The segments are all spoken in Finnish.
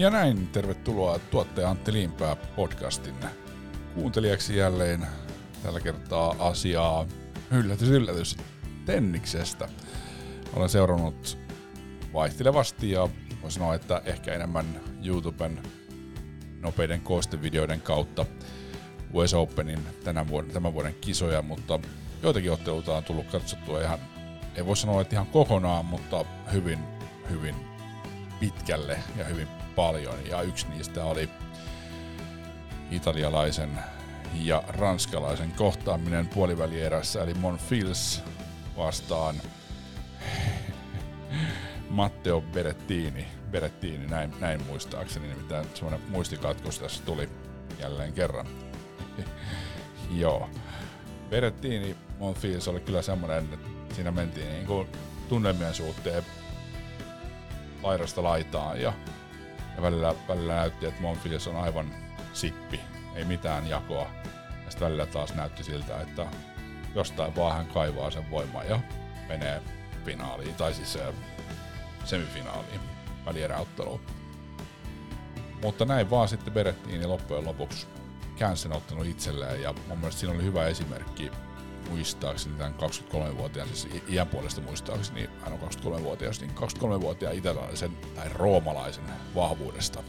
Ja näin, tervetuloa tuottaja Antti Liimpää podcastin kuuntelijaksi jälleen tällä kertaa asiaa yllätys yllätys Tenniksestä. Olen seurannut vaihtelevasti ja voisi sanoa, että ehkä enemmän YouTuben nopeiden koostevideoiden kautta US Openin tänä vuoden, tämän vuoden kisoja, mutta joitakin otteluita on tullut katsottua ihan, ei voi sanoa, että ihan kokonaan, mutta hyvin, hyvin pitkälle ja hyvin paljon. Ja yksi niistä oli italialaisen ja ranskalaisen kohtaaminen puolivälierässä, eli Monfils vastaan Matteo Berettini. Berettini, näin, näin muistaakseni, nimittäin semmoinen muistikatkos tässä tuli jälleen kerran. Joo. Berettini Monfils oli kyllä semmoinen, että siinä mentiin niin kuin tunnelmien suhteen laidasta laitaan ja, ja välillä, välillä näytti, että Monfils on aivan sippi, ei mitään jakoa. Ja sitten välillä taas näytti siltä, että jostain vaan hän kaivaa sen voimaa ja menee finaaliin, tai siis semifinaaliin, välieräotteluun. Mutta näin vaan sitten Berettini loppujen lopuksi käänsi sen ottanut itselleen ja mun mielestä siinä oli hyvä esimerkki muistaakseni tämän 23-vuotiaan, siis iän puolesta muistaakseni, hän on 23-vuotias, niin 23-vuotiaan italialaisen tai roomalaisen vahvuudesta.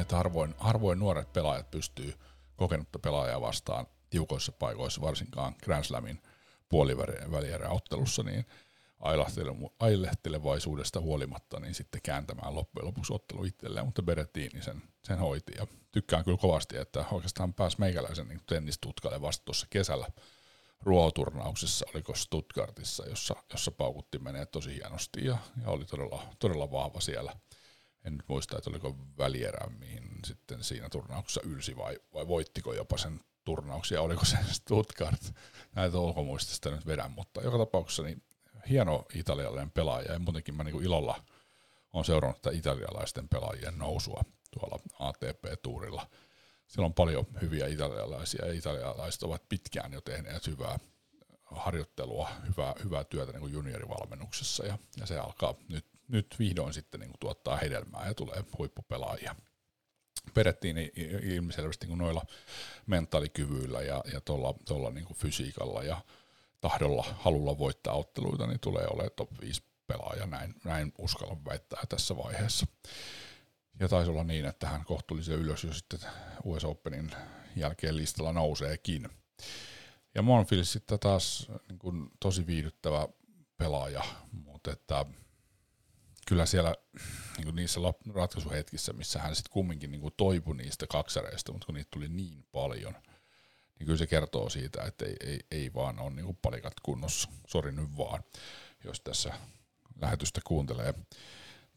Että harvoin, harvoin nuoret pelaajat pystyy kokenutta pelaajaa vastaan tiukoissa paikoissa, varsinkaan Grand Slamin puolivälierä ottelussa, niin ailehtelevaisuudesta huolimatta niin sitten kääntämään loppujen lopuksi ottelu itselleen, mutta Berettini sen, sen hoiti ja tykkään kyllä kovasti, että oikeastaan pääsi meikäläisen niin tennistutkalle vasta tuossa kesällä ruoturnauksessa, oliko Stuttgartissa, jossa, jossa paukutti menee tosi hienosti ja, ja oli todella, todella vahva siellä. En nyt muista, että oliko välierä, mihin sitten siinä turnauksessa ylsi vai, vai voittiko jopa sen turnauksia, oliko se Stuttgart, näitä ulkomuistista nyt vedän, mutta joka tapauksessa niin hieno italialainen pelaaja ja muutenkin mä niin ilolla on seurannut tätä italialaisten pelaajien nousua tuolla ATP-tuurilla. Siellä on paljon hyviä italialaisia ja italialaiset ovat pitkään jo tehneet hyvää harjoittelua, hyvää, hyvää työtä niin kuin juniorivalmennuksessa ja, ja se alkaa nyt, nyt vihdoin sitten niin kuin tuottaa hedelmää ja tulee huippupelaajia. Perettiin ilmiselvästi niin noilla mentaalikyvyillä ja, ja tuolla niin fysiikalla ja tahdolla, halulla voittaa otteluita, niin tulee olemaan top 5 pelaaja, näin, näin uskallan väittää tässä vaiheessa. Ja taisi olla niin, että hän kohtuullisen ylös jo sitten US Openin jälkeen listalla nouseekin. Ja Monfils sitten taas niin kuin, tosi viihdyttävä pelaaja, mutta että kyllä siellä niin kuin niissä ratkaisuhetkissä, missä hän sitten kumminkin niin kuin toipui niistä kaksareista, mutta kun niitä tuli niin paljon – niin kyllä se kertoo siitä, että ei, ei, ei vaan ole niin palikat kunnossa. Sori nyt vaan, jos tässä lähetystä kuuntelee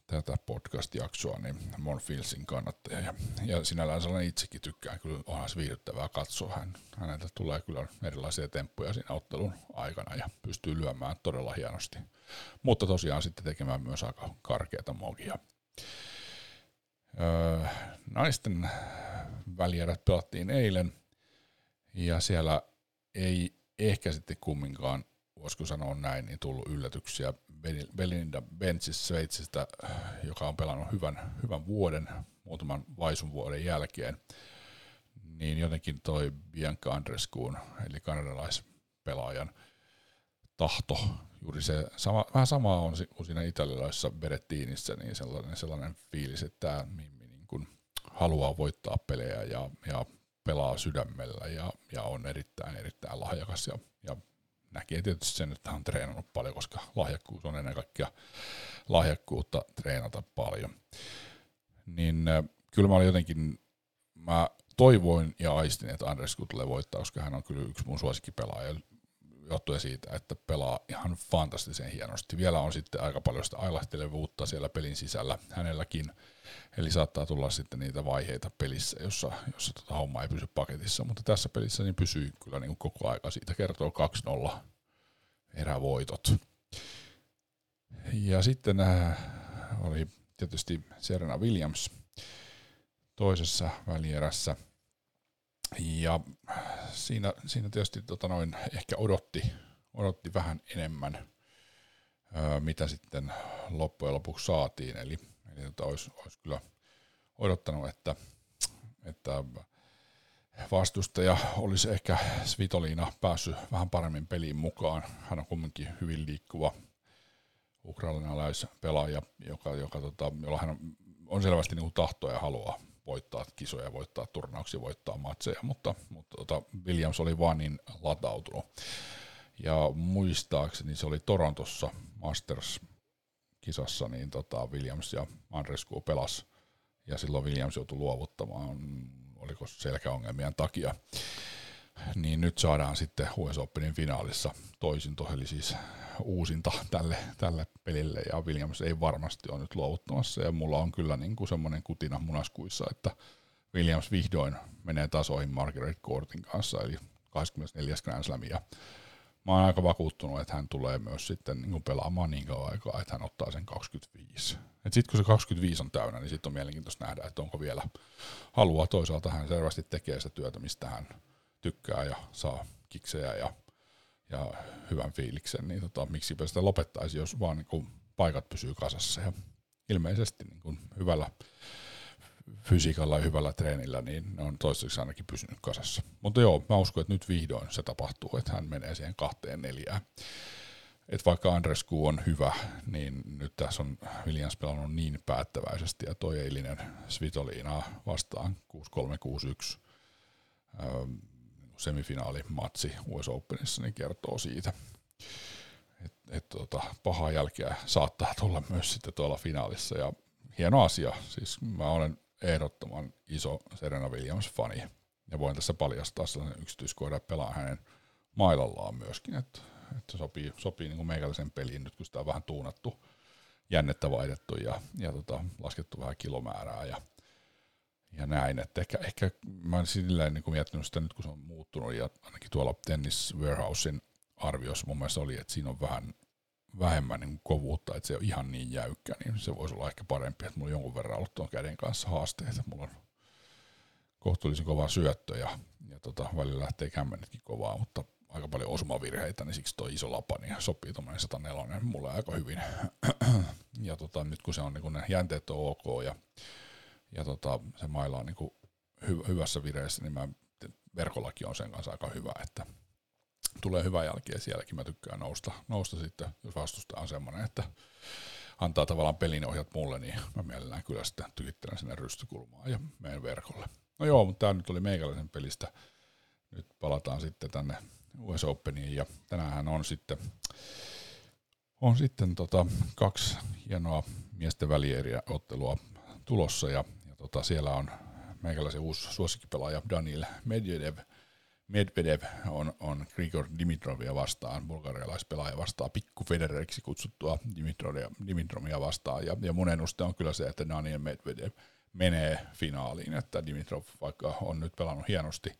tätä podcast-jaksoa, niin Monfilsin kannattaja. Ja, ja sinällään sellainen itsekin tykkään, kyllä onhan viihdyttävää katsoa. Hän, häneltä tulee kyllä erilaisia temppuja siinä ottelun aikana ja pystyy lyömään todella hienosti. Mutta tosiaan sitten tekemään myös aika karkeata mogia. Öö, naisten välierät pelattiin eilen ja siellä ei ehkä sitten kumminkaan, voisiko sanoa näin, niin tullut yllätyksiä. Belinda Benzis Sveitsistä, joka on pelannut hyvän, hyvän vuoden, muutaman vaisun vuoden jälkeen, niin jotenkin toi Bianca Andreskuun, eli kanadalaispelaajan tahto, juuri se sama, vähän sama on kuin siinä italialaisessa Berettiinissä, niin sellainen, sellainen fiilis, että tämä Mimmi niin haluaa voittaa pelejä ja, ja pelaa sydämellä ja, ja on erittäin, erittäin lahjakas ja, ja näkee tietysti sen, että hän on treenannut paljon, koska lahjakkuus on ennen kaikkea lahjakkuutta treenata paljon. Niin kyllä mä olin jotenkin, mä toivoin ja aistin, että Andresku tulee voittaa, koska hän on kyllä yksi mun suosikkipelaaja johtuen siitä, että pelaa ihan fantastisen hienosti. Vielä on sitten aika paljon sitä ailahtelevuutta siellä pelin sisällä hänelläkin, eli saattaa tulla sitten niitä vaiheita pelissä, jossa, jossa tota homma ei pysy paketissa, mutta tässä pelissä niin pysyy kyllä niin koko aika. Siitä kertoo 2-0 erävoitot. Ja sitten äh, oli tietysti Serena Williams toisessa välierässä – ja siinä, siinä tietysti tota noin, ehkä odotti, odotti vähän enemmän, öö, mitä sitten loppujen lopuksi saatiin. Eli, eli tota olisi, olisi kyllä odottanut, että, että vastustaja olisi ehkä Svitoliina päässyt vähän paremmin peliin mukaan. Hän on kumminkin hyvin liikkuva ukrainalaispelaaja, joka, joka, tota, jolla hän on, on selvästi niin tahtoa ja haluaa voittaa kisoja, voittaa turnauksia, voittaa matseja, mutta, mutta tota, Williams oli vaan niin latautunut. Ja muistaakseni se oli Torontossa Masters-kisassa, niin tota Williams ja Andrescu pelas, ja silloin Williams joutui luovuttamaan, oliko selkäongelmien takia. Niin nyt saadaan sitten US Openin finaalissa toisinto, eli siis uusinta tälle, tälle pelille, ja Williams ei varmasti ole nyt luovuttamassa, ja mulla on kyllä niin kuin semmoinen kutina munaskuissa, että Williams vihdoin menee tasoihin Margaret Courtin kanssa, eli 24. Grand Slam, ja mä oon aika vakuuttunut, että hän tulee myös sitten niin kuin pelaamaan niin kauan aikaa, että hän ottaa sen 25. Sitten kun se 25 on täynnä, niin sitten on mielenkiintoista nähdä, että onko vielä halua. Toisaalta hän selvästi tekee sitä työtä, mistä hän tykkää ja saa kiksejä ja, ja hyvän fiiliksen, niin tota, miksi sitä lopettaisi, jos vaan niin kuin paikat pysyy kasassa. Ja ilmeisesti niin kuin hyvällä fysiikalla ja hyvällä treenillä, niin ne on toistaiseksi ainakin pysynyt kasassa. Mutta joo, mä uskon, että nyt vihdoin se tapahtuu, että hän menee siihen kahteen neljään. Et vaikka Andrescu on hyvä, niin nyt tässä on Williams pelannut niin päättäväisesti ja toi eilinen Svitoliina vastaan 6-3-6-1 ähm, semifinaalimatsi US Openissa niin kertoo siitä, että et, tota, pahaa jälkeä saattaa tulla myös sitten tuolla finaalissa ja hieno asia. Siis mä olen ehdottoman iso Serena Williams-fani. Ja voin tässä paljastaa sellainen yksityiskohdan, että pelaan hänen mailallaan myöskin, että, että sopii, sopii niin kuin meikäläisen peliin nyt, kun sitä on vähän tuunattu, jännettä vaihdettu ja, ja tota, laskettu vähän kilomäärää ja, ja näin. Että ehkä, ehkä mä olen silleen niin kuin miettinyt sitä nyt, kun se on muuttunut ja ainakin tuolla Tennis Warehousein arviossa mun mielestä oli, että siinä on vähän vähemmän niin kovuutta, että se on ihan niin jäykkä, niin se voisi olla ehkä parempi, että mulla on jonkun verran ollut tuon käden kanssa haasteita. Mulla on kohtuullisen kova syöttö ja, ja tota, välillä lähtee kämmenetkin kovaa, mutta aika paljon osumavirheitä, niin siksi tuo iso lapa niin sopii tuommoinen 104 mulle aika hyvin. ja tota, nyt kun se on, niin kun ne jänteet on ok ja, ja tota, se maila on niin kuin hy, hyvässä vireessä, niin mä, verkollakin on sen kanssa aika hyvä, että tulee hyvä jälki ja sielläkin mä tykkään nousta, nousta sitten, jos vastustaja on semmoinen, että antaa tavallaan pelin ohjat mulle, niin mä mielellään kyllä sitten tykittelen sinne rystykulmaan ja menen verkolle. No joo, mutta tämä nyt oli meikäläisen pelistä. Nyt palataan sitten tänne US Openiin ja tänään on sitten, on sitten tota kaksi hienoa miesten välieriä ottelua tulossa ja tota siellä on meikäläisen uusi suosikkipelaaja Daniel Medvedev – Medvedev on, on Grigor Dimitrovia vastaan, bulgarialaispelaaja vastaan, pikku Federeriksi kutsuttua Dimitrovia, Dimitrovia vastaan. Ja, ja mun ennuste on kyllä se, että Daniel Medvedev menee finaaliin, että Dimitrov vaikka on nyt pelannut hienosti,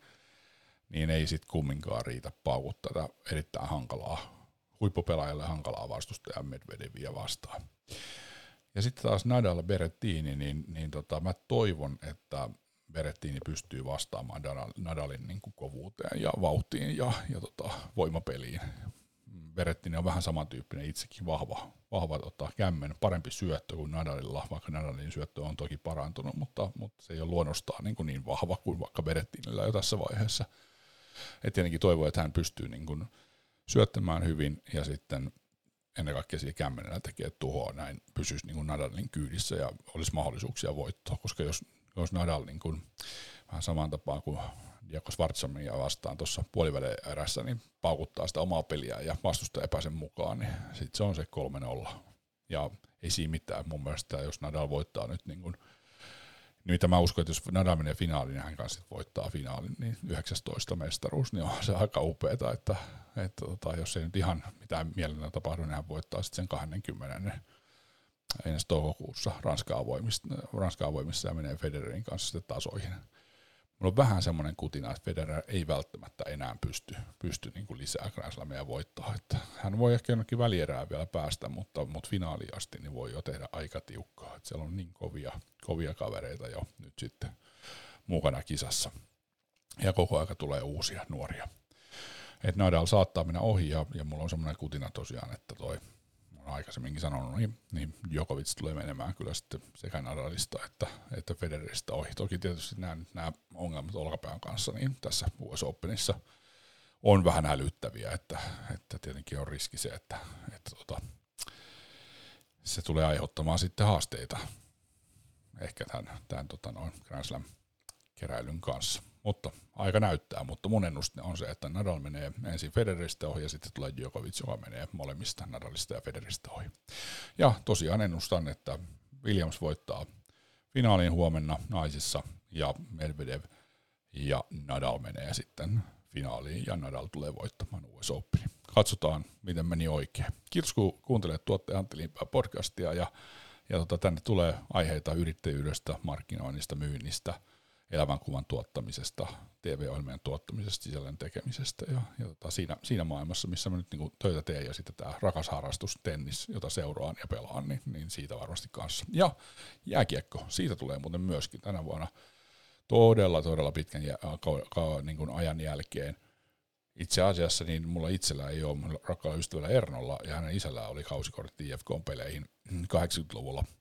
niin ei sitten kumminkaan riitä paukuttaa tätä erittäin hankalaa, huippupelaajalle hankalaa vastustajaa Medvedevia vastaan. Ja sitten taas Nadal Berettini, niin, niin tota, mä toivon, että Berettini pystyy vastaamaan Nadalin niin kuin kovuuteen ja vauhtiin ja, ja tota, voimapeliin. Berettini on vähän samantyyppinen itsekin vahva, vahva tota, kämmen, parempi syöttö kuin Nadalilla, vaikka Nadalin syöttö on toki parantunut, mutta, mutta se ei ole luonnostaan niin, kuin niin vahva kuin vaikka Berettinillä jo tässä vaiheessa. Et tietenkin toivoo, että hän pystyy niin kuin syöttämään hyvin ja sitten ennen kaikkea siellä kämmenellä tekee tuhoa, näin pysyisi niin kuin Nadalin kyydissä ja olisi mahdollisuuksia voittoa, koska jos jos Nadal niin kuin, vähän samaan tapaan kuin Diakos Vartsamia vastaan tuossa puolivälin erässä, niin paukuttaa sitä omaa peliä ja vastustaja epäisen mukaan, niin sitten se on se 3-0. Ja ei siinä mitään mun mielestä, jos Nadal voittaa nyt niin kuin, mitä mä uskon, että jos Nadal menee finaaliin, niin hän kanssa voittaa finaalin, niin 19 mestaruus, niin on se aika upeeta, että, että tota, jos ei nyt ihan mitään mielellä tapahdu, niin hän voittaa sitten sen 20 ensi toukokuussa Ranskaa voimissa, Ranskaa ja menee Federerin kanssa sitten tasoihin. Mulla on vähän semmoinen kutina, että Federer ei välttämättä enää pysty, pysty niin kuin lisää Grand Slamia. Että hän voi ehkä jonnekin välierää vielä päästä, mutta, mutta finaali asti niin voi jo tehdä aika tiukkaa. Että siellä on niin kovia, kovia kavereita jo nyt sitten mukana kisassa. Ja koko aika tulee uusia nuoria. Et Nadal saattaa mennä ohi ja, ja mulla on semmoinen kutina tosiaan, että toi aikaisemminkin sanonut, niin, niin Djokovic tulee menemään kyllä sitten sekä Nadalista että, että Federeristä ohi. Toki tietysti nämä, nämä ongelmat olkapään kanssa niin tässä US Openissa on vähän hälyttäviä, että, että tietenkin on riski se, että, että tota, se tulee aiheuttamaan sitten haasteita ehkä tämän, tämän tota noin Grand Slam keräilyn kanssa. Mutta aika näyttää, mutta mun ennuste on se, että Nadal menee ensin Federeristä ohi ja sitten tulee Djokovic, joka menee molemmista Nadalista ja Federeristä ohi. Ja tosiaan ennustan, että Williams voittaa finaalin huomenna naisissa ja Medvedev ja Nadal menee sitten finaaliin ja Nadal tulee voittamaan US Open. Katsotaan, miten meni oikein. Kiitos kun kuuntelet tuotteen Antti Limpää podcastia ja, ja tota, tänne tulee aiheita yrittäjyydestä, markkinoinnista, myynnistä – elämänkuvan tuottamisesta, TV-ohjelmien tuottamisesta, sisällön tekemisestä ja, ja tota, siinä, siinä maailmassa, missä mä nyt niin töitä teen ja sitten tämä rakas harrastus, tennis, jota seuraan ja pelaan, niin, niin siitä varmasti kanssa. Ja jääkiekko, siitä tulee muuten myöskin tänä vuonna todella, todella pitkän jä, ka, ka, niin kuin ajan jälkeen. Itse asiassa niin mulla itsellä ei ole, rakkaalla ystävällä Ernolla ja hänen isällään oli kausikortti IFK-peleihin 80-luvulla –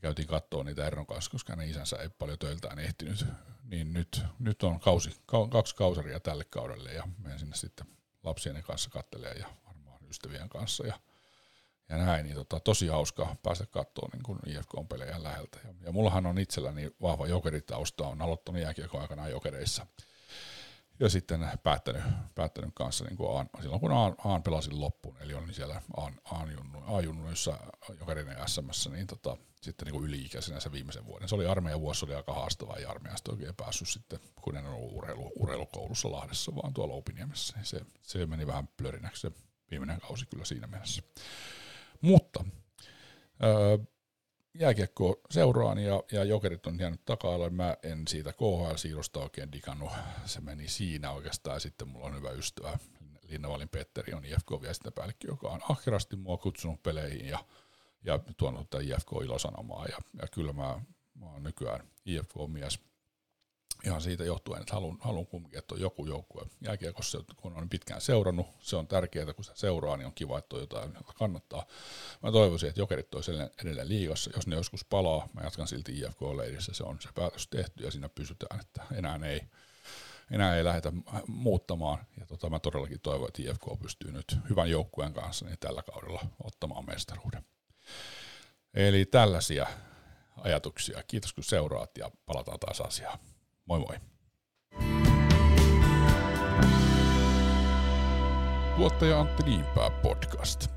käytiin katsoa niitä Ernon kanssa, koska hänen isänsä ei paljon töiltään ehtinyt, niin nyt, nyt on kausi, kaksi kausaria tälle kaudelle ja menen sinne sitten lapsien kanssa kattelee ja varmaan ystävien kanssa ja, ja näin, niin tota, tosi hauska päästä katsoa niin kuin IFK-pelejä läheltä. Ja, ja mullahan on itselläni vahva jokeritausta, on aloittanut jääkiekon aikana jokereissa ja sitten päättänyt, päättänyt kanssa niin kuin Aan, silloin kun Aan, Aan pelasin loppuun, eli olin siellä Aan, Aan junnu, A-junnuissa jokerinen SM, niin tota, sitten niin kuin yli-ikäisenä se viimeisen vuoden. Se oli armeijan vuosi, oli aika haastava ja armeijasta oikein päässyt sitten, kun en ollut urheilu, urheilukoulussa Lahdessa, vaan tuolla Opiniemessä. Se, se meni vähän plörinäksi se viimeinen kausi kyllä siinä mielessä. Mutta öö, jääkiekko seuraan ja, ja jokerit on jäänyt taka Mä en siitä KHL-siirrosta oikein digannut. Se meni siinä oikeastaan. Sitten mulla on hyvä ystävä, Linnavalin Petteri on IFK-viestintäpäällikkö, joka on ahkerasti mua kutsunut peleihin ja, ja tuonut tätä IFK-ilosanomaa. Ja, ja kyllä mä, mä oon nykyään IFK-mies – ihan siitä johtuen, että haluan, haluan kumminkin, että on joku joukkue jääkiekossa, kun on pitkään seurannut, se on tärkeää, kun se seuraa, niin on kiva, että on jotain, jota kannattaa. Mä toivoisin, että jokerit olisi edelleen liigassa, jos ne joskus palaa, mä jatkan silti IFK-leirissä, se on se päätös tehty ja siinä pysytään, että enää ei, enää ei lähdetä muuttamaan. Ja tota, mä todellakin toivon, että IFK pystyy nyt hyvän joukkueen kanssa niin tällä kaudella ottamaan mestaruuden. Eli tällaisia ajatuksia. Kiitos kun seuraat ja palataan taas asiaan. Moi moi. Tuottaja Antti Niinpää podcast.